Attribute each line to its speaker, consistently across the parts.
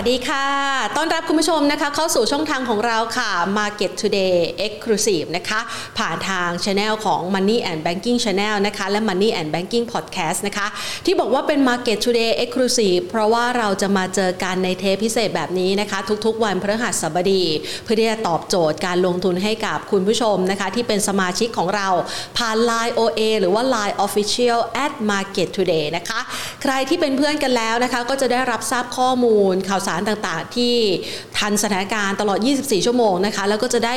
Speaker 1: วัสดีค่ะ ต้อนรับคุณผู้ชมนะคะ เข้าสู่ช่องทางของเราค่ะ Market Today Exclusive นะคะ ผ่านทาง Channel ของ Money and Banking Channel นะคะ และ Money and Banking Podcast นะคะ ที่บอกว่าเป็น Market Today Exclusive เพราะว่าเราจะมาเจอกันในเทปพิเศษแบบนี้นะคะ ทุกๆ วันพฤหัสบดี เพื่อที่จะตอบโจทย์การลงทุนให้กับคุณผู้ชมนะคะ ที่เป็นสมาชิกของเราผ่าน Line OA หรือว่า Line Official at Market Today นะคะ ใครที่เป็นเพื่อนกันแล้วนะคะ ก็จะได้รับทราบข้อมูลข่าวสารต่างๆ ที่ทันสถานการณ์ตลอด 24 ชั่วโมงนะคะ แล้วก็จะได้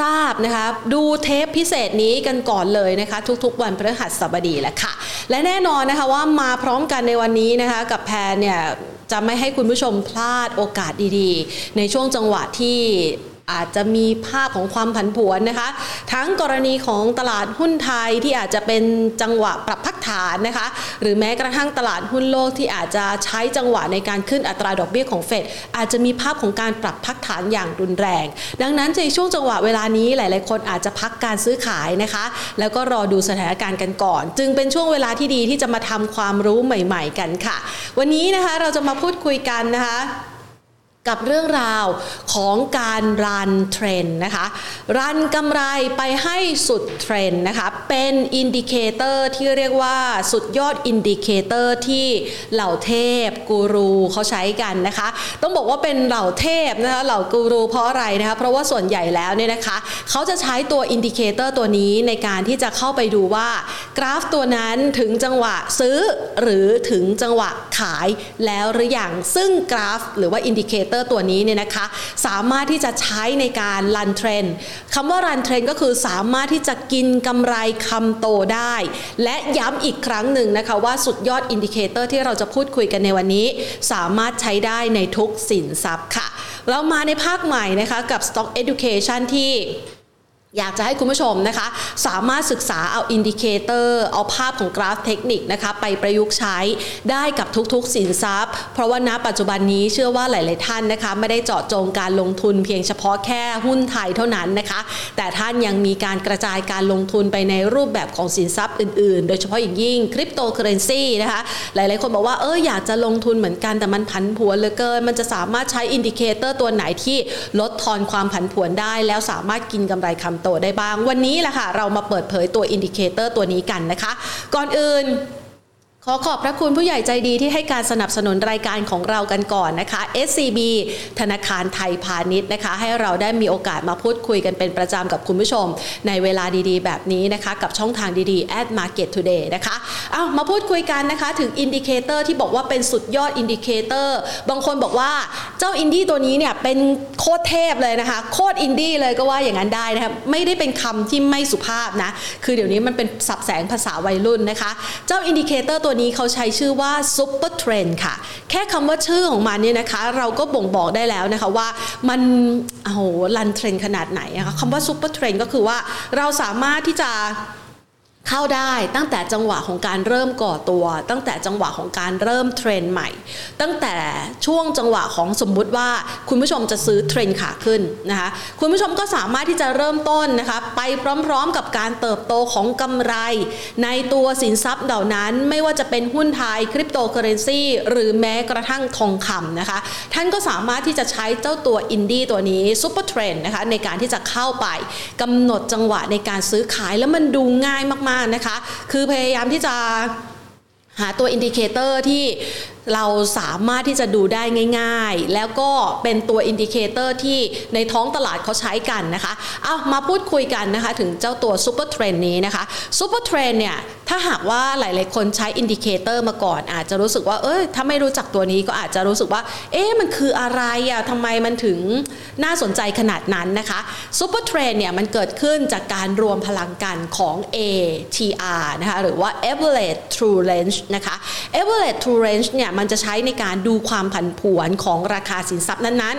Speaker 1: ทราบนะคะ ดูเทปพิเศษนี้กันก่อนเลยนะคะ ทุกๆ วันพฤหัสบดีแหละค่ะ และแน่นอนนะคะว่ามาพร้อมกันในวันนี้นะคะกับแพนเนี่ยจะไม่ให้คุณผู้ชมพลาดโอกาสดีๆ ในช่วงจังหวะที่ อาจจะมีภาพของความผันผวนนะคะ ทั้งกรณีของตลาดหุ้นไทยที่อาจจะเป็นจังหวะปรับพักฐานนะคะ หรือแม้กระทั่งตลาดหุ้นโลกที่อาจจะใช้จังหวะในการขึ้นอัตราดอกเบี้ยของเฟดอาจจะมีภาพของการปรับพักฐานอย่างรุนแรง ดังนั้นในช่วงจังหวะเวลานี้หลาย ๆ คนอาจจะพักการซื้อขายนะคะ แล้วก็รอดูสถานการณ์กันก่อน จึงเป็นช่วงเวลาที่ดีที่จะมาทำความรู้ใหม่ ๆ กันค่ะ วันนี้นะคะเราจะมาพูดคุยกันนะคะ กับเรื่องราวของการรันเทรนนะคะrun กำไรไปให้สุดเทรนนะคะเป็น indicator ที่เรียกว่าสุดยอด indicator ที่เหล่าเทพกูรูเขาใช้กันนะคะ ต้องบอกว่าเป็นเหล่าเทพนะคะเหล่ากูรูเพราะอะไรนะคะเพราะว่าส่วนใหญ่แล้วเนี่ยนะคะเขาจะใช้ตัว indicator ตัวนี้ในการที่จะเข้าไปดูว่ากราฟตัวนั้นถึงจังหวะซื้อหรือถึงจังหวะขายแล้วหรือยังซึ่งกราฟ หรือว่า indicator ตัวนี้เนี่ยนะคะ สามารถที่จะใช้ในการ run trend คำว่า run trend ก็คือสามารถที่จะกินกำไรคำโตได้ และย้ำอีกครั้งหนึ่งนะคะว่าสุดยอด indicator ที่เราจะพูดคุยกันในวันนี้ สามารถใช้ได้ในทุกสินทรัพย์ค่ะ เรามาในภาคใหม่นะคะกับ Stock Education ที่ อยากจะให้คุณผู้ชมนะคะ สามารถศึกษาเอา indicator เอาภาพของกราฟเทคนิคนะคะ ไปประยุกต์ใช้ได้กับทุกๆ สินทรัพย์ เพราะว่าณปัจจุบันนี้เชื่อว่าหลาย ๆ ท่านนะคะ ไม่ได้เจาะจงการลงทุนเพียงเฉพาะแค่หุ้นไทยเท่านั้นนะคะ แต่ท่านยังมีการกระจายการลงทุนไปในรูปแบบของสินทรัพย์อื่น ๆ โดยเฉพาะอย่างยิ่งคริปโตเคอเรนซีนะคะ หลาย ๆ คนบอกว่าเอออยากจะลงทุนเหมือนกันแต่มันผันผวนเหลือเกินมันจะสามารถใช้ indicator ตัวไหนที่ลดทอนความผันผวนได้ แล้วสามารถกินกำไรคำโตได้บ้าง วันนี้แหละค่ะเรามาเปิดเผยตัว indicator ตัวนี้กันนะคะ ก่อนอื่น ขอขอบพระคุณผู้ใหญ่ใจดีที่ให้การสนับสนุนรายการของเรากันก่อนนะคะ SCB ธนาคารไทยพาณิชย์นะคะ ให้เราได้มีโอกาสมาพูดคุยกันเป็นประจำกับคุณผู้ชม ในเวลาดีๆ แบบนี้นะคะ กับช่องทางดีๆ at market today นะคะเอามาพูดคุยกันนะคะถึง indicator ที่บอกว่าเป็นสุดยอด indicator บางคนบอกว่าเจ้าอินดี้ตัวนี้เนี่ยเป็นโคตรเทพเลยนะคะ โคตรอินดี้เลยก็ว่าอย่างนั้นได้นะคะไม่ได้เป็นคำที่ไม่สุภาพนะคือเดี๋ยวนี้มันเป็นศัพท์แสงภาษาวัยรุ่นนะคะ เจ้า indicator ตัวนี้เขาใช้ชื่อว่า Super Trend ค่ะ แค่คำว่าชื่อของมันเนี่ยนะคะ เราก็บ่งบอกได้แล้วนะคะว่ามันโอ้โหลันเทรนขนาดไหนนะคะคำว่า Super Trend ก็คือว่าเราสามารถที่จะ เข้าได้ตั้งแต่จังหวะของการเริ่มก่อตัว ตั้งแต่จังหวะของการเริ่มเทรนใหม่ ตั้งแต่ช่วงจังหวะของสมมุติว่าคุณผู้ชมจะซื้อเทรนขาขึ้นนะคะคุณผู้ชมก็สามารถที่จะเริ่มต้นนะคะไปพร้อมๆกับการเติบโตของกำไร ในตัวสินทรัพย์เหล่านั้นไม่ว่าจะเป็นหุ้นไทยคริปโตเคอเรนซีหรือแม้กระทั่งทองคำนะคะท่านก็สามารถที่จะใช้เจ้าตัวอินดี้ตัวนี้ Super Trend นะคะในการที่จะเข้าไปกำหนดจังหวะในการซื้อขายแล้วมันดูง่ายมากๆนะคะ คือพยายามที่จะหาตัว indicator ที่ เราสามารถที่จะดูได้ง่าย ๆ แล้วก็เป็นตัว indicator ที่ในท้องตลาดเขาใช้กันนะคะเอามาพูดคุยกันนะคะถึงเจ้าตัว Super Trend นี้นะคะ Super Trend เนี่ยถ้าหากว่าหลายๆคนใช้ indicator มาก่อน อาจจะรู้สึกว่าเอ้ยถ้าไม่รู้จักตัวนี้ก็อาจจะรู้สึกว่า เอ๊ะมันคืออะไรอะทำไมมันถึงน่าสนใจขนาดนั้นนะคะ Super Trend เนี่ยมันเกิดขึ้นจากการรวมพลังกันของ ATR นะคะหรือว่า average true range นะคะ average true range เนี่ยมันจะใช้ในการดูความผันผวนของราคาสินทรัพย์นั้น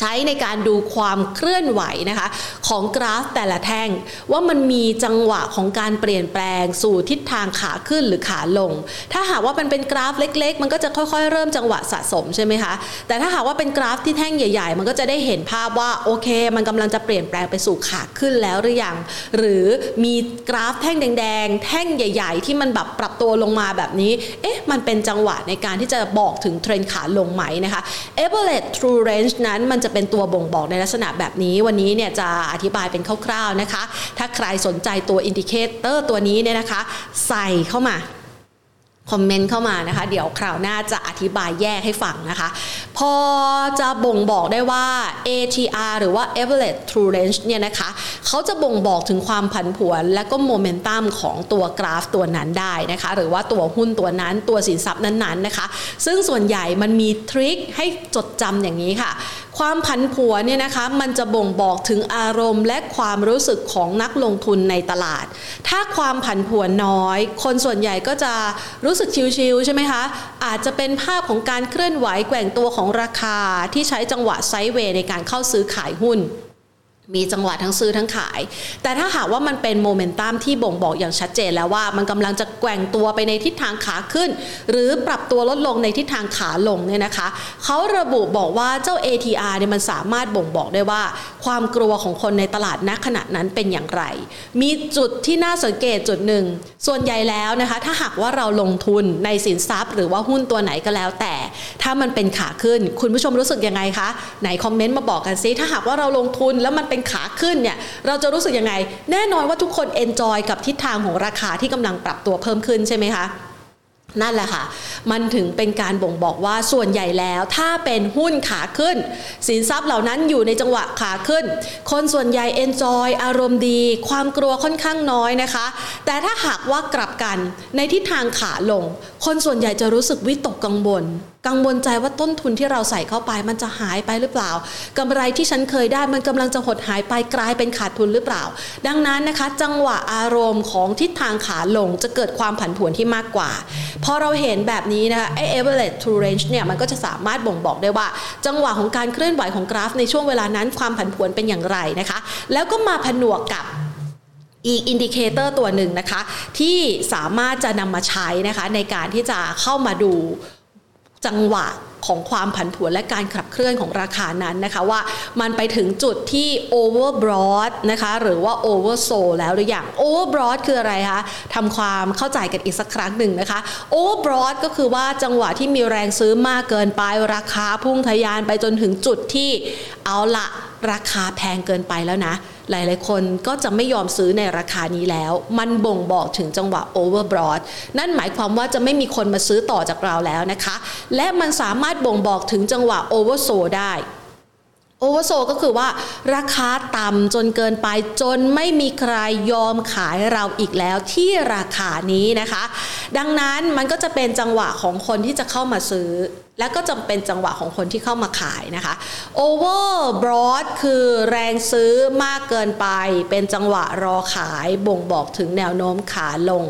Speaker 1: ใช้ในการดูความเคลื่อนไหวนะคะ ของกราฟแต่ละแท่ง ว่ามันมีจังหวะของการเปลี่ยนแปลงสู่ทิศทางขาขึ้นหรือขาลง ถ้าหากว่ามันเป็นกราฟเล็ก ๆ มันก็จะค่อยๆ เริ่มจังหวะสะสมใช่ไหมคะ แต่ถ้าหากว่าเป็นกราฟที่แท่งใหญ่ๆ มันก็จะได้เห็นภาพว่าโอเค มันกำลังจะเปลี่ยนแปลงไปสู่ขาขึ้นแล้วหรือยัง หรือมีกราฟแท่งแดงๆ แท่งใหญ่ ๆ ที่มันแบบปรับตัวลงมาแบบนี้ เอ๊ะ มันเป็นจังหวะในการที่จะบอกถึงเทรนขาลงไหมนะคะ e v e r e True Range นั้นมันจะเป็นตัวบ่งบอกในลักษณะแบบนี้วันนี้เนี่ยจะอธิบายเป็นคร่าวๆนะคะ ถ้าใครสนใจตัว indicator ตัวนี้เนี่ยนะคะ ใส่เข้ามา คอมเมนต์เข้ามานะคะ เดี๋ยวคราวหน้าจะอธิบายแยกให้ฟังนะคะ พอจะบ่งบอกได้ว่า ATR หรือว่า Average True Range เนี่ยนะคะ เขาจะบ่งบอกถึงความผันผวนและก็โมเมนตัมของตัวกราฟตัวนั้นได้นะคะ หรือว่าตัวหุ้นตัวนั้นตัวสินทรัพย์นั้นๆนะคะ ซึ่งส่วนใหญ่มันมีทริคให้จดจำอย่างนี้ค่ะ ความผันผวนเนี่ยนะคะมันจะบ่งบอกถึงอารมณ์และความรู้สึกของนักลงทุนในตลาด ถ้าความผันผวนน้อย คนส่วนใหญ่ก็จะรูู้้สึกชิลๆใช่ไหมคะ อาจจะเป็นภาพของการเคลื่อนไหวแกว่งตัวของราคาที่ใช้จังหวะไซด์เวย์ในการเข้าซื้อขายหุ้น มีจังหวะทั้งซื้อทั้งขาย แต่ถ้าหากว่ามันเป็นโมเมนตัมที่บ่งบอกอย่างชัดเจนแล้วว่ามันกำลังจะแกว่งตัวไปในทิศทางขาขึ้น หรือปรับตัวลดลงในทิศทางขาลงเนี่ยนะคะเขาระบุบอกว่าเจ้า ATR เนี่ยมันสามารถบ่งบอกได้ว่า ความกลัวของคนในตลาดณขณะนั้นเป็นอย่างไร มีจุดที่น่าสังเกตจุดหนึ่ง ส่วนใหญ่แล้วนะคะ ถ้าหากว่าเราลงทุนในสินทรัพย์ หรือว่าหุ้นตัวไหนก็แล้ว แต่ถ้ามันเป็นขาขึ้น คุณผู้ชมรู้สึกยังไงคะไหนคอมเมนต์มาบอกกันซิถ้าหากว่าเราลงทุนแล้วมันเป็นขาขึ้นเนี่ยเราจะรู้สึกยังไง แน่นอนว่าทุกคนเอนจอยกับทิศทางของราคาที่กำลังปรับตัวเพิ่มขึ้นใช่ไหมคะนั่นแหละค่ะ มันถึงเป็นการบ่งบอกว่าส่วนใหญ่แล้ว ถ้าเป็นหุ้นขาขึ้น สินทรัพย์เหล่านั้นอยู่ในจังหวะขาขึ้น คนส่วนใหญ่เอนจอยอารมณ์ดี ความกลัวค่อนข้างน้อยนะคะ แต่ถ้าหากว่ากลับกันในทิศทางขาลง คนส่วนใหญ่จะรู้สึกวิตกกังวล กังวลใจว่าต้นทุนที่เราใส่เข้าไป มันจะหายไปหรือเปล่ากำไรที่ฉันเคยได้มันกำลังจะหดหายไปกลายเป็นขาดทุนหรือเปล่า ดังนั้นนะคะ จังหวะอารมณ์ของทิศทางขาลงจะเกิดความผันผวนที่มากกว่า พอเราเห็นแบบนี้นะคะไอ้ average true range เนี่ยมันก็จะสามารถบ่งบอกได้ว่า จังหวะของการเคลื่อนไหวของกราฟ ในช่วงเวลานั้นความผันผวนเป็นอย่างไรนะคะ แล้วก็มาผนวกกับอีก indicator ตัวหนึ่งนะคะ ที่สามารถจะนำมาใช้นะคะในการที่จะเข้ามาดู จังหวะของความผันผวนและการขับเคลื่อนของราคานั้นนะคะว่ามันไปถึงจุดที่ overbought นะคะหรือว่า oversold แล้วหรือยัง overbought คืออะไรคะทำความเข้าใจกันอีกสักครั้งหนึ่งนะคะ overbought ก็คือว่าจังหวะที่มีแรงซื้อมากเกินไป ราคาพุ่งทะยานไปจนถึงจุดที่เอาละราคาแพงเกินไปแล้วนะ หลายๆ คนก็จะไม่ยอมซื้อในราคานี้แล้ว มันบ่งบอกถึงจังหวะ overbought นั่นหมายความว่าจะไม่มีคนมาซื้อต่อจากเราแล้วนะคะ และมันสามารถบ่งบอกถึงจังหวะ oversold ได้ โอเวอร์โซก็คือว่าราคาต่ำจนเกินไปจนไม่มีใครยอมขายเราอีกแล้วที่ราคานี้นะคะ ดังนั้นมันก็จะเป็นจังหวะของคนที่จะเข้ามาซื้อ และก็จะเป็นจังหวะของคนที่เข้ามาขายนะคะ overbought คือแรงซื้อมากเกินไป เป็นจังหวะรอขายบ่งบอกถึงแนวโน้มขาลง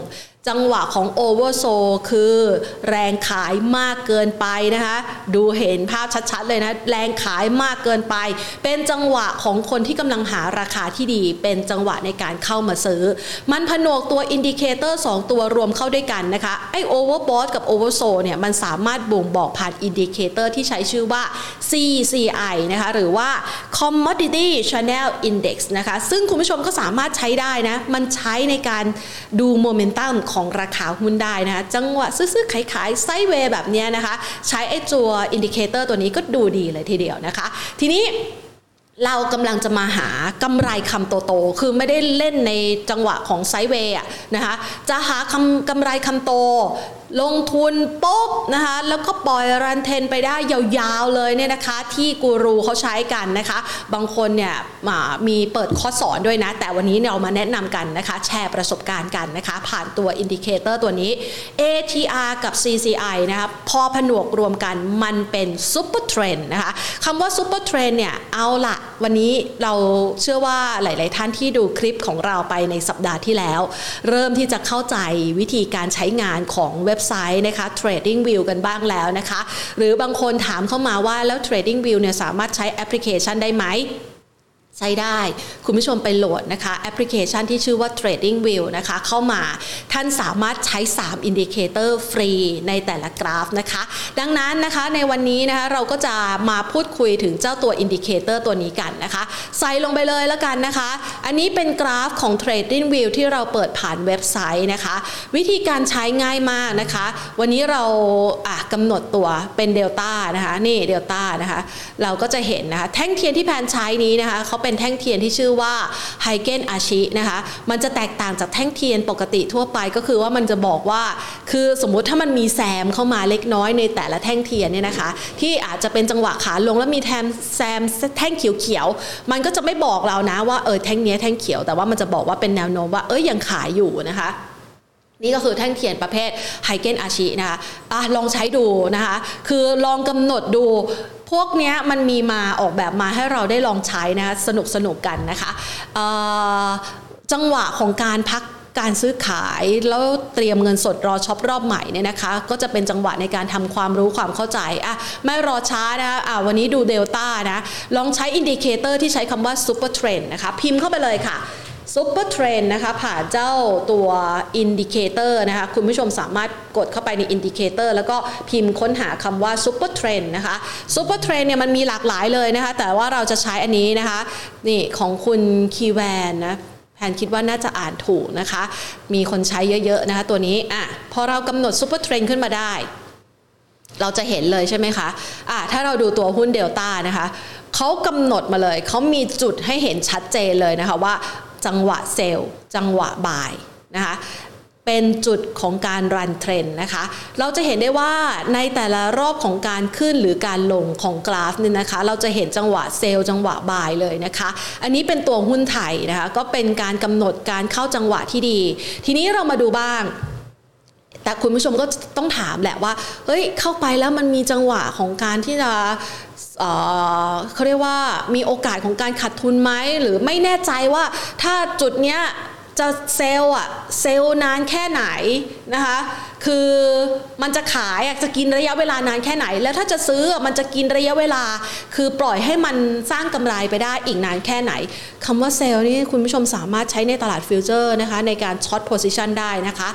Speaker 1: จังหวะของโอเวอร์โซคือแรงขายมากเกินไปนะคะ ดูเห็นภาพชัดๆเลยนะ แรงขายมากเกินไป เป็นจังหวะของคนที่กำลังหาราคาที่ดี เป็นจังหวะในการเข้ามาซื้อ มันผนวกตัว indicator 2 ตัวรวมเข้าด้วยกันนะคะไอ้ overbought กับ oversold เนี่ยมันสามารถบ่งบอกผ่าน indicator ที่ใช้ชื่อว่า CCI นะคะหรือว่า Commodity Channel Index นะคะซึ่งคุณผู้ชมก็สามารถใช้ได้นะ มันใช้ในการดูโมเมนตัมของราคาหุ้นได้นะคะ จังหวะซื้อๆขายๆ sideway แบบนี้นะคะ ใช้ไอ้ตัว indicator ตัวนี้ก็ดูดีเลยทีเดียวนะคะ ทีนี้เรากำลังจะมาหากำไรคำโตๆ คือไม่ได้เล่นในจังหวะของ sideway นะคะ จะหาคำกำไรคำโต ลงทุนปุ๊บนะคะแล้วก็ปล่อย run trend ไปได้ยาวๆเลยเนี่ยนะคะ ที่กูรูเขาใช้กันนะคะ บางคนเนี่ยมีเปิดคอร์สสอนด้วยนะ แต่วันนี้เนี่ยเรามาแนะนำกันนะคะ แชร์ประสบการณ์กันนะคะ ผ่านตัว indicator ตัวนี้ ATR กับ CCI นะคะพอผนวกรวมกันมันเป็น Super Trend นะคะคำว่า Super Trend เนี่ยเอาละวันนี้เราเชื่อว่าหลาย ๆ ท่านที่ดูคลิปของเราไปในสัปดาห์ที่แล้ว เริ่มที่จะเข้าใจวิธีการใช้งานของเว็บไซต์นะคะ Trading View กันบ้างแล้วนะคะ หรือบางคนถามเข้ามาว่าแล้ว Trading View เนี่ยสามารถใช้แอปพลิเคชันได้ไหม ใช้ได้ คุณผู้ชมไปโหลดนะคะแอปพลิเคชันที่ชื่อว่า Trading View นะคะเข้ามาท่านสามารถใช้ 3 indicator ฟรีในแต่ละกราฟนะคะ ดังนั้นนะคะในวันนี้นะคะเราก็จะมาพูดคุยถึงเจ้าตัว indicator ตัวนี้กันนะคะ ใส่ลงไปเลยแล้วกันนะคะ อันนี้เป็นกราฟของ Trading View ที่เราเปิดผ่านเว็บไซต์นะคะ วิธีการใช้ง่ายมากนะคะ วันนี้เรากำหนดตัวเป็นเดลต้านะคะนี่เดลต้านะคะเราก็จะเห็นนะคะแท่งเทียนที่แพนใช้นี้นะคะเขาเป็นแท่งเทียนที่ชื่อว่าHeikin Ashi นะคะมันจะแตกต่างจากแท่งเทียนปกติทั่วไปก็คือว่ามันจะบอกว่า คือสมมุติถ้ามันมีแซมเข้ามาเล็กน้อยในแต่ละแท่งเทียนเนี่ยนะคะ ที่อาจจะเป็นจังหวะขาลงแล้วมีแทมแซมแท่งเขียวๆมันก็จะไม่บอกเรานะว่าเออแท่งนี้แท่งเขียว แต่ว่ามันจะบอกว่าเป็นแนวโน้มว่าเออยังขายอยู่นะคะนี่ก็คือแท่งเทียนประเภท Heikin Ashi นะคะอะลองใช้ดูนะคะ คือลองกำหนดดู พวกนี้มันมีมาออกแบบมาให้เราได้ลองใช้นะคะสนุกสนุกกันนะคะจังหวะของการพักการซื้อขายแล้วเตรียมเงินสดรอช็อปรอบใหม่เนี่ยนะคะ ก็จะเป็นจังหวะในการทำความรู้ความเข้าใจอะไม่รอช้านะคะอะวันนี้ดูเดลต้านะ ลองใช้ indicator ที่ใช้คำว่า Supertrend นะคะ พิมพ์เข้าไปเลยค่ะ Supertrend นะคะผ่านเจ้าตัว indicator นะคะคุณผู้ชมสามารถกดเข้าไปใน indicator แล้วก็พิมพ์ค้นหาคำว่า Supertrend นะคะ Supertrend เนี่ยมันมีหลากหลายเลยนะคะ แต่ว่าเราจะใช้อันนี้นะคะ นี่ของคุณคีแวนนะแพนคิดว่าน่าจะอ่านถูกนะคะ มีคนใช้เยอะ ๆ นะคะตัวนี้อะพอเรากำหนด Supertrend ขึ้นมาได้เราจะเห็นเลยใช่ไหมคะอะถ้าเราดูตัวหุ้นเดลต้านะคะ เขากำหนดมาเลย เขามีจุดให้เห็นชัดเจนเลยนะคะว่า จังหวะ sell จังหวะบ่ายนะคะเป็นจุดของการรันเทรนนะคะ เราจะเห็นได้ว่าในแต่ละรอบของการขึ้นหรือการลงของกราฟเนี่ยนะคะ เราจะเห็นจังหวะเซลล์จังหวะบ่ายเลยนะคะ อันนี้เป็นตัวหุ้นไทยนะคะ ก็เป็นการกำหนดการเข้าจังหวะที่ดี ทีนี้เรามาดูบ้าง แต่คุณผู้ชมก็ต้องถามแหละว่า เฮ้ย เข้าไปแล้วมันมีจังหวะของการที่จะเขาเรียกว่ามีโอกาสของการขาดทุนไหมหรือไม่แน่ใจว่าถ้าจุดเนี้ยจะ sell อะ sell นานแค่ไหนนะคะคือมันจะขายจะกินระยะเวลานานแค่ไหน แล้วถ้าจะซื้อมันจะกินระยะเวลา คือปล่อยให้มันสร้างกำไรไปได้อีกนานแค่ไหนคำว่า sell นี่คุณผู้ชมสามารถใช้ในตลาด future นะคะในการ short position ได้นะคะ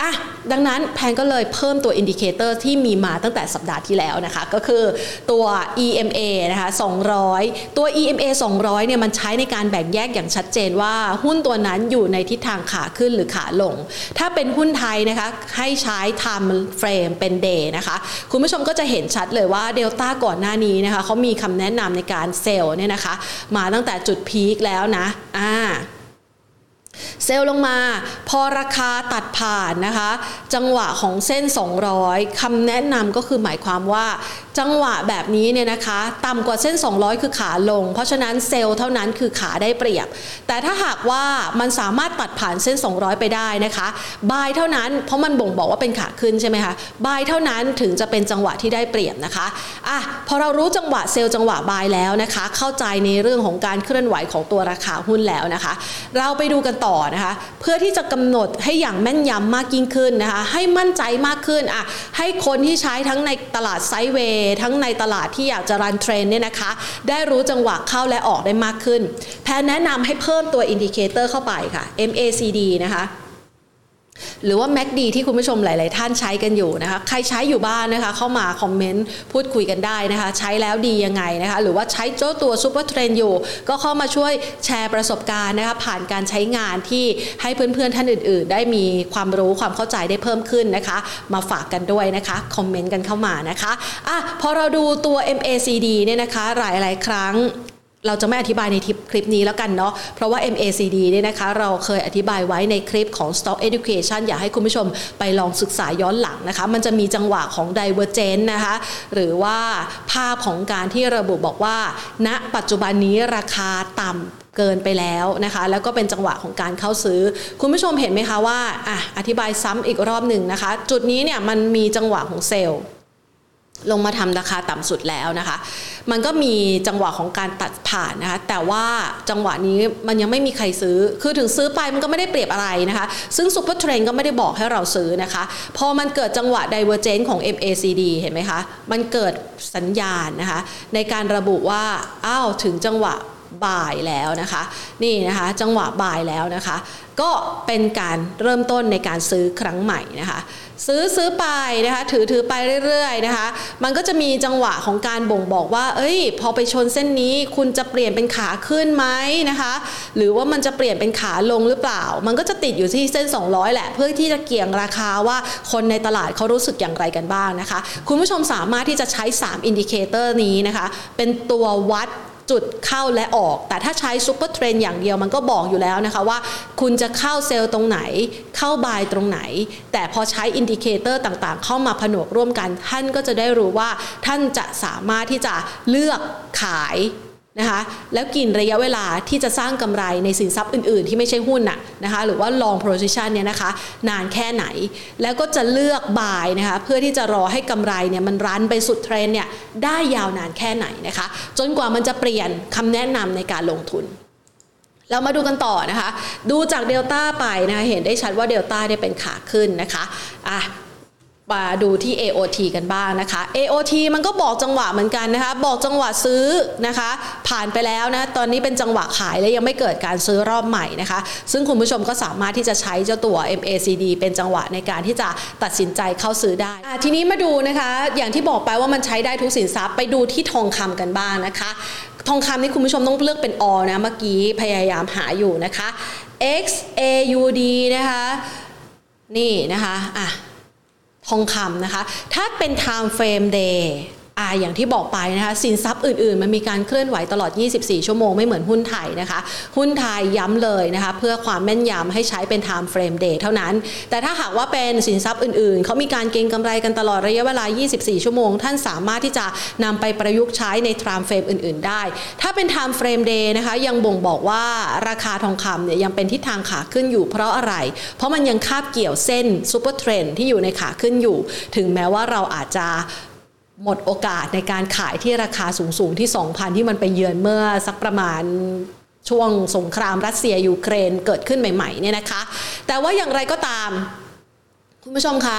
Speaker 1: อะดังนั้นแพนก็เลยเพิ่มตัว indicator ที่มีมาตั้งแต่สัปดาห์ที่แล้วนะคะ ก็คือตัว EMA นะคะ200 ตัว EMA 200เนี่ยมันใช้ในการแบ่งแยกอย่างชัดเจนว่าหุ้นตัวนั้นอยู่ในทิศทางขาขึ้นหรือขาลง ถ้าเป็นหุ้นไทยนะคะ ให้ใช้ time frame เป็น day นะคะ คุณผู้ชมก็จะเห็นชัดเลยว่าเดลต้าก่อนหน้านี้นะคะเขามีคำแนะนำในการเซลล์เนี่ยนะคะ มาตั้งแต่จุดพีคแล้วนะอ่า เซลลงมาพอราคาตัดผ่านนะคะ จังหวะของเส้น 200คำแนะนำก็คือหมายความว่า จังหวะแบบนี้เนี่ยนะคะต่ำกว่าเส้น 200 คือขาลง เพราะฉะนั้นเซลล์เท่านั้นคือขาได้เปรียบ แต่ถ้าหากว่ามันสามารถตัดผ่านเส้น 200 ไปได้นะคะบายเท่านั้นเพราะมันบ่งบอกว่าเป็นขาขึ้นใช่ไหมคะบายเท่านั้นถึงจะเป็นจังหวะที่ได้เปรียบนะคะอะพอเรารู้จังหวะเซลล์จังหวะบายแล้วนะคะ เข้าใจในเรื่องของการเคลื่อนไหวของตัวราคาหุ้นแล้วนะคะ เราไปดูกันต่อนะคะ เพื่อที่จะกำหนดให้อย่างแม่นยำมากยิ่งขึ้นนะคะ ให้มั่นใจมากขึ้นอะให้คนที่ใช้ทั้งในตลาด sideway ทั้งในตลาดที่อยากจะ run trend เนี่ยนะคะ ได้รู้จังหวะเข้าและออกได้มากขึ้น แพนแนะนำให้เพิ่มตัว indicator เข้าไปค่ะ MACD นะคะ หรือว่า MACD ที่คุณผู้ชมหลาย ๆ ท่านใช้กันอยู่นะคะใครใช้อยู่บ้างนะคะเข้ามา comment พูดคุยกันได้นะคะใช้แล้วดียังไงนะคะหรือว่าใช้เจ้าตัว Supertrend อยู่ ก็เข้ามาช่วยแชร์ประสบการณ์นะคะผ่านการใช้งานที่ให้เพื่อน ๆ ท่านอื่น ๆ ได้มีความรู้ความเข้าใจได้เพิ่มขึ้นนะคะ มาฝากกันด้วยนะคะคอมเมนต์กันเข้ามานะคะอะพอเราดูตัว MACD เนี่ยนะคะหลาย ๆ ครั้ง เราจะไม่อธิบายในคลิปนี้แล้วกันเนาะ เพราะว่า MACD เนี่ยนะคะ เราเคยอธิบายไว้ในคลิปของ Stock Education อยากให้คุณผู้ชมไปลองศึกษาย้อนหลังนะคะ มันจะมีจังหวะของ Divergent นะคะ หรือว่าภาพของการที่ระบุบอกว่า ณ ปัจจุบันนี้ราคาต่ำเกินไปแล้วนะคะ แล้วก็เป็นจังหวะของการเข้าซื้อ คุณผู้ชมเห็นไหมคะว่าอะอธิบายซ้ำอีกรอบหนึ่งนะคะ จุดนี้เนี่ยมันมีจังหวะของเซลล์ ลงมาทำราคาต่ำสุดแล้วนะคะ มันก็มีจังหวะของการตัดผ่านนะคะ แต่ว่าจังหวะนี้มันยังไม่มีใครซื้อ คือถึงซื้อไปมันก็ไม่ได้เปรียบอะไรนะคะ ซึ่งซูเปอร์เทรนก็ไม่ได้บอกให้เราซื้อนะคะ พอมันเกิดจังหวะไดเวอร์เจนของ MACD เห็นไหมคะ มันเกิดสัญญาณนะคะ ในการระบุว่า อ้าว ถึงจังหวะ บ่ายแล้วนะคะ นี่นะคะจังหวะบ่ายแล้วนะคะ ก็เป็นการเริ่มต้นในการซื้อครั้งใหม่นะคะ ซื้อซื้อไปนะคะ ถือถือไปเรื่อยๆนะคะ มันก็จะมีจังหวะของการบ่งบอกว่า เอ้ย พอไปชนเส้นนี้คุณจะเปลี่ยนเป็นขาขึ้นไหมนะคะ หรือว่ามันจะเปลี่ยนเป็นขาลงหรือเปล่า มันก็จะติดอยู่ที่เส้น 200 แหละ เพื่อที่จะเกี่ยงราคาว่าคนในตลาดเขารู้สึกอย่างไรกันบ้างนะคะ คุณผู้ชมสามารถที่จะใช้ 3 indicator นี้นะคะ เป็นตัววัด จุดเข้าและออก แต่ถ้าใช้ Supertrend อย่างเดียวมันก็บอกอยู่แล้วนะคะว่า คุณจะเข้า sell ตรงไหน เข้า buy ตรงไหน แต่พอใช้ indicator ต่างๆ เข้ามาผนวกร่วมกัน ท่านก็จะได้รู้ว่าท่านจะสามารถที่จะเลือกขาย นะคะแล้วกินระยะเวลาที่จะสร้างกำไรในสินทรัพย์อื่น ๆ ที่ไม่ใช่หุ้นน่ะนะคะหรือว่า long position เนี่ยนะคะนานแค่ไหน แล้วก็จะเลือกบายนะคะเพื่อที่จะรอให้กำไรเนี่ยมันรันไปสุดเทรนเนี่ยได้ยาวนานแค่ไหนนะคะจนกว่ามันจะเปลี่ยนคำแนะนำในการลงทุนเรามาดูกันต่อนะคะ ดูจากเดลต้าไปนะคะ เห็นได้ชัดว่าเดลต้าได้เป็นขาขึ้นนะคะ อะ มาดูที่ AOT กันบ้างนะคะ AOT มันก็บอกจังหวะเหมือนกันนะคะ บอกจังหวะซื้อนะคะ ผ่านไปแล้วนะ ตอนนี้เป็นจังหวะขายและยังไม่เกิดการซื้อรอบใหม่นะคะ ซึ่งคุณผู้ชมก็สามารถที่จะใช้เจ้าตัว MACD เป็นจังหวะในการที่จะตัดสินใจเข้าซื้อได้ ทีนี้มาดูนะคะ อย่างที่บอกไปว่ามันใช้ได้ทุกสินทรัพย์ไปดูที่ทองคำกันบ้างนะคะ ทองคำนี่คุณผู้ชมต้องเลือกเป็นอนะ เมื่อกี้พยายามหาอยู่นะคะ XAUD นะคะ นี่นะคะ อะ ทองคำนะคะ ถ้าเป็น time frame day อ่าอย่างที่บอกไปนะคะสินทรัพย์อื่นๆ มันมีการเคลื่อนไหวตลอด 24 ชั่วโมงไม่เหมือนหุ้นไทยนะคะ หุ้นไทยย้ำเลยนะคะเพื่อความแม่นยำให้ใช้เป็น time frame day เท่านั้น แต่ถ้าหากว่าเป็นสินทรัพย์อื่นๆ เขามีการเก็งกำไรกันตลอดระยะเวลา 24 ชั่วโมง ท่านสามารถที่จะนำไปประยุกต์ใช้ใน time frame อื่นๆ ได้ ถ้าเป็น time frame day นะคะยังบ่งบอกว่าราคาทองคำเนี่ยยังเป็นทิศทางขาขึ้นอยู่เพราะอะไร เพราะมันยังคาบเกี่ยวเส้น Supertrend ที่อยู่ในขาขึ้นอยู่ ถึงแม้ว่าเราอาจจะ หมดโอกาสในการขายที่ราคาสูงๆที่ 2,000 ที่มันไปเยือนเมื่อสักประมาณช่วงสงครามรัสเซียยูเครนเกิดขึ้นใหม่ๆเนี่ยนะคะ แต่ว่าอย่างไรก็ตาม คุณผู้ชมคะ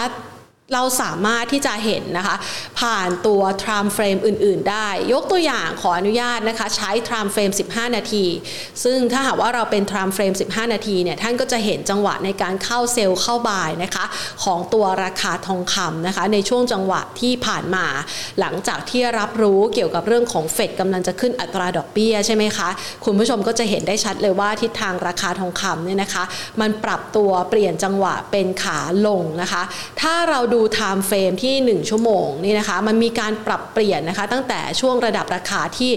Speaker 1: เราสามารถที่จะเห็นนะคะ ผ่านตัว time frame อื่น ๆ ได้ ยกตัวอย่างขออนุญาตนะคะ ใช้ time frame 15 นาที ซึ่งถ้าหากว่าเราเป็น time frame 15 นาทีเนี่ยท่านก็จะเห็นจังหวะในการเข้าเซลล์เข้าบายนะคะ ของตัวราคาทองคำนะคะ ในช่วงจังหวะที่ผ่านมา หลังจากที่รับรู้เกี่ยวกับเรื่องของเฟดกำลังจะขึ้นอัตราดอกเบี้ยใช่ไหมคะคุณผู้ชมก็จะเห็นได้ชัดเลยว่าทิศทางราคาทองคำเนี่ยนะคะ มันปรับตัวเปลี่ยนจังหวะเป็นขาลงนะคะ ถ้าเราดู time frame ที่ 1 ชั่วโมงนี่นะคะ มันมีการปรับเปลี่ยนนะคะ ตั้งแต่ช่วงระดับราคาที่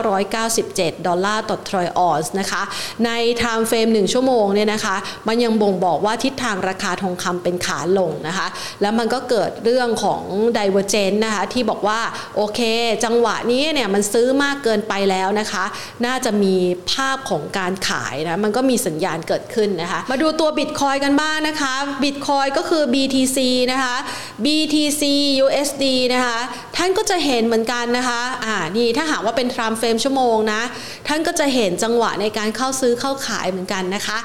Speaker 1: 1,997 ดอลลาร์ต่อทรอยออนซ์นะคะ ใน time frame 1ชั่วโมงเนี่ยนะคะ มันยังบ่งบอกว่าทิศทางราคาทองคำเป็นขาลงนะคะ แล้วมันก็เกิดเรื่องของ d i v e r g e n c นะคะ ที่บอกว่า โอเค จังหวะนี้เนี่ยมันซื้อมากเกินไปแล้วนะคะ น่าจะมีภาพของการขายนะ มันก็มีสัญญาณเกิดขึ้นนะคะ มาดูตัวบิตคอยกันบ้างนะคะบิตคอยก็คือ BTC นะคะ BTC USD นะคะ ท่านก็จะเห็นเหมือนกันนะคะอ่านี่ถ้าหากว่าเป็นทรามเฟรมชั่วโมงนะ ท่านก็จะเห็นจังหวะในการเข้าซื้อเข้าขายเหมือนกันนะคะ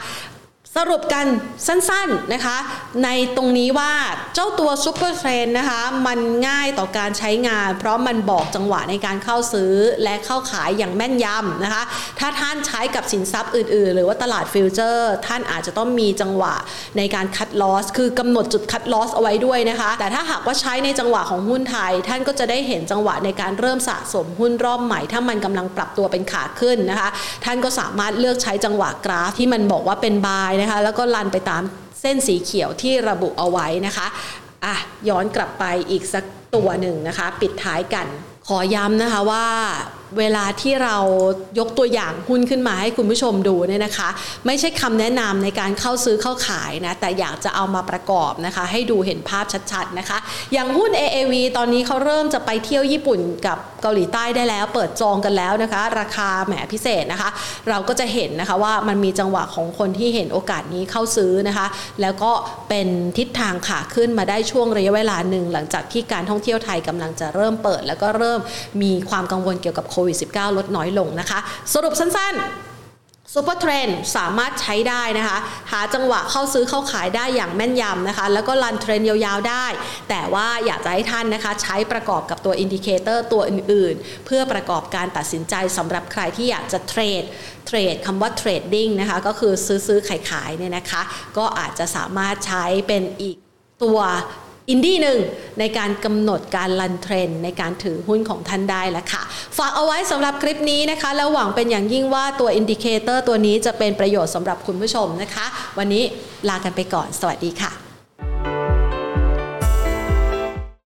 Speaker 1: สรุปกันสั้นๆนะคะ ในตรงนี้ว่าเจ้าตัว Supertrend นะคะ มันง่ายต่อการใช้งาน เพราะมันบอกจังหวะในการเข้าซื้อและเข้าขายอย่างแม่นยำนะคะ ถ้าท่านใช้กับสินทรัพย์อื่นๆ หรือว่าตลาด future ท่านอาจจะต้องมีจังหวะในการ cut loss คือกำหนดจุด cut loss เอาไว้ด้วยนะคะ แต่ถ้าหากว่าใช้ในจังหวะของหุ้นไทย ท่านก็จะได้เห็นจังหวะในการเริ่มสะสมหุ้นรอบใหม่ ถ้ามันกำลังปรับตัวเป็นขาขึ้นนะคะ ท่านก็สามารถเลือกใช้จังหวะกราฟที่มันบอกว่าเป็นบายนะคะแล้วก็ลันไปตามเส้นสีเขียวที่ระบุเอาไว้นะคะอะย้อนกลับไปอีกสัก ตัวหนึ่งนะคะ ปิดท้ายกันขอย้ำนะคะว่าเวลาที่เรายกตัวอย่างหุ้นขึ้นมาให้คุณผู้ชมดูเนี่ยนะคะ ไม่ใช่คำแนะนำในการเข้าซื้อเข้าขายนะแต่อยากจะเอามาประกอบนะคะ ให้ดูเห็นภาพชัดๆนะคะ อย่างหุ้น AAV ตอนนี้เขาเริ่มจะไปเที่ยวญี่ปุ่นกับเกาหลีใต้ได้แล้ว เปิดจองกันแล้วนะคะ ราคาแหมพิเศษนะคะ เราก็จะเห็นนะคะว่ามันมีจังหวะของคนที่เห็นโอกาสนี้เข้าซื้อนะคะ แล้วก็เป็นทิศทางขาขึ้นมาได้ช่วงระยะเวลาหนึ่งหลังจากที่การท่องเที่ยวไทยกำลังจะเริ่มเปิด แล้วก็เริ่มมีความกังวลเกี่ยวกับโควิด -19 ลดน้อยลงนะคะ สรุปสั้นๆซูเปอร์เทรนสามารถใช้ได้นะคะ หาจังหวะเข้าซื้อเข้าขายได้อย่างแม่นยำนะคะ แล้วก็รันเทรนยาวๆได้ แต่ว่าอยากจะให้ท่านนะคะ ใช้ประกอบกับตัว indicator ตัวอื่นๆ เพื่อประกอบการตัดสินใจสำหรับใครที่อยากจะ trade trade คำว่า trading นะคะ ก็คือซื้อซื้อขายขายเนี่ยนะคะ ก็อาจจะสามารถใช้เป็นอีกตัว อินดี้หนึ่งในการกำหนดการ run trend ในการถือหุ้นของท่านได้แล้วค่ะ ฝากเอาไว้สำหรับคลิปนี้นะคะ แล้วหวังเป็นอย่างยิ่งว่าตัว indicator ตัวนี้จะเป็นประโยชน์สำหรับคุณผู้ชมนะคะ วันนี้ลากันไปก่อน สวัสดีค่ะ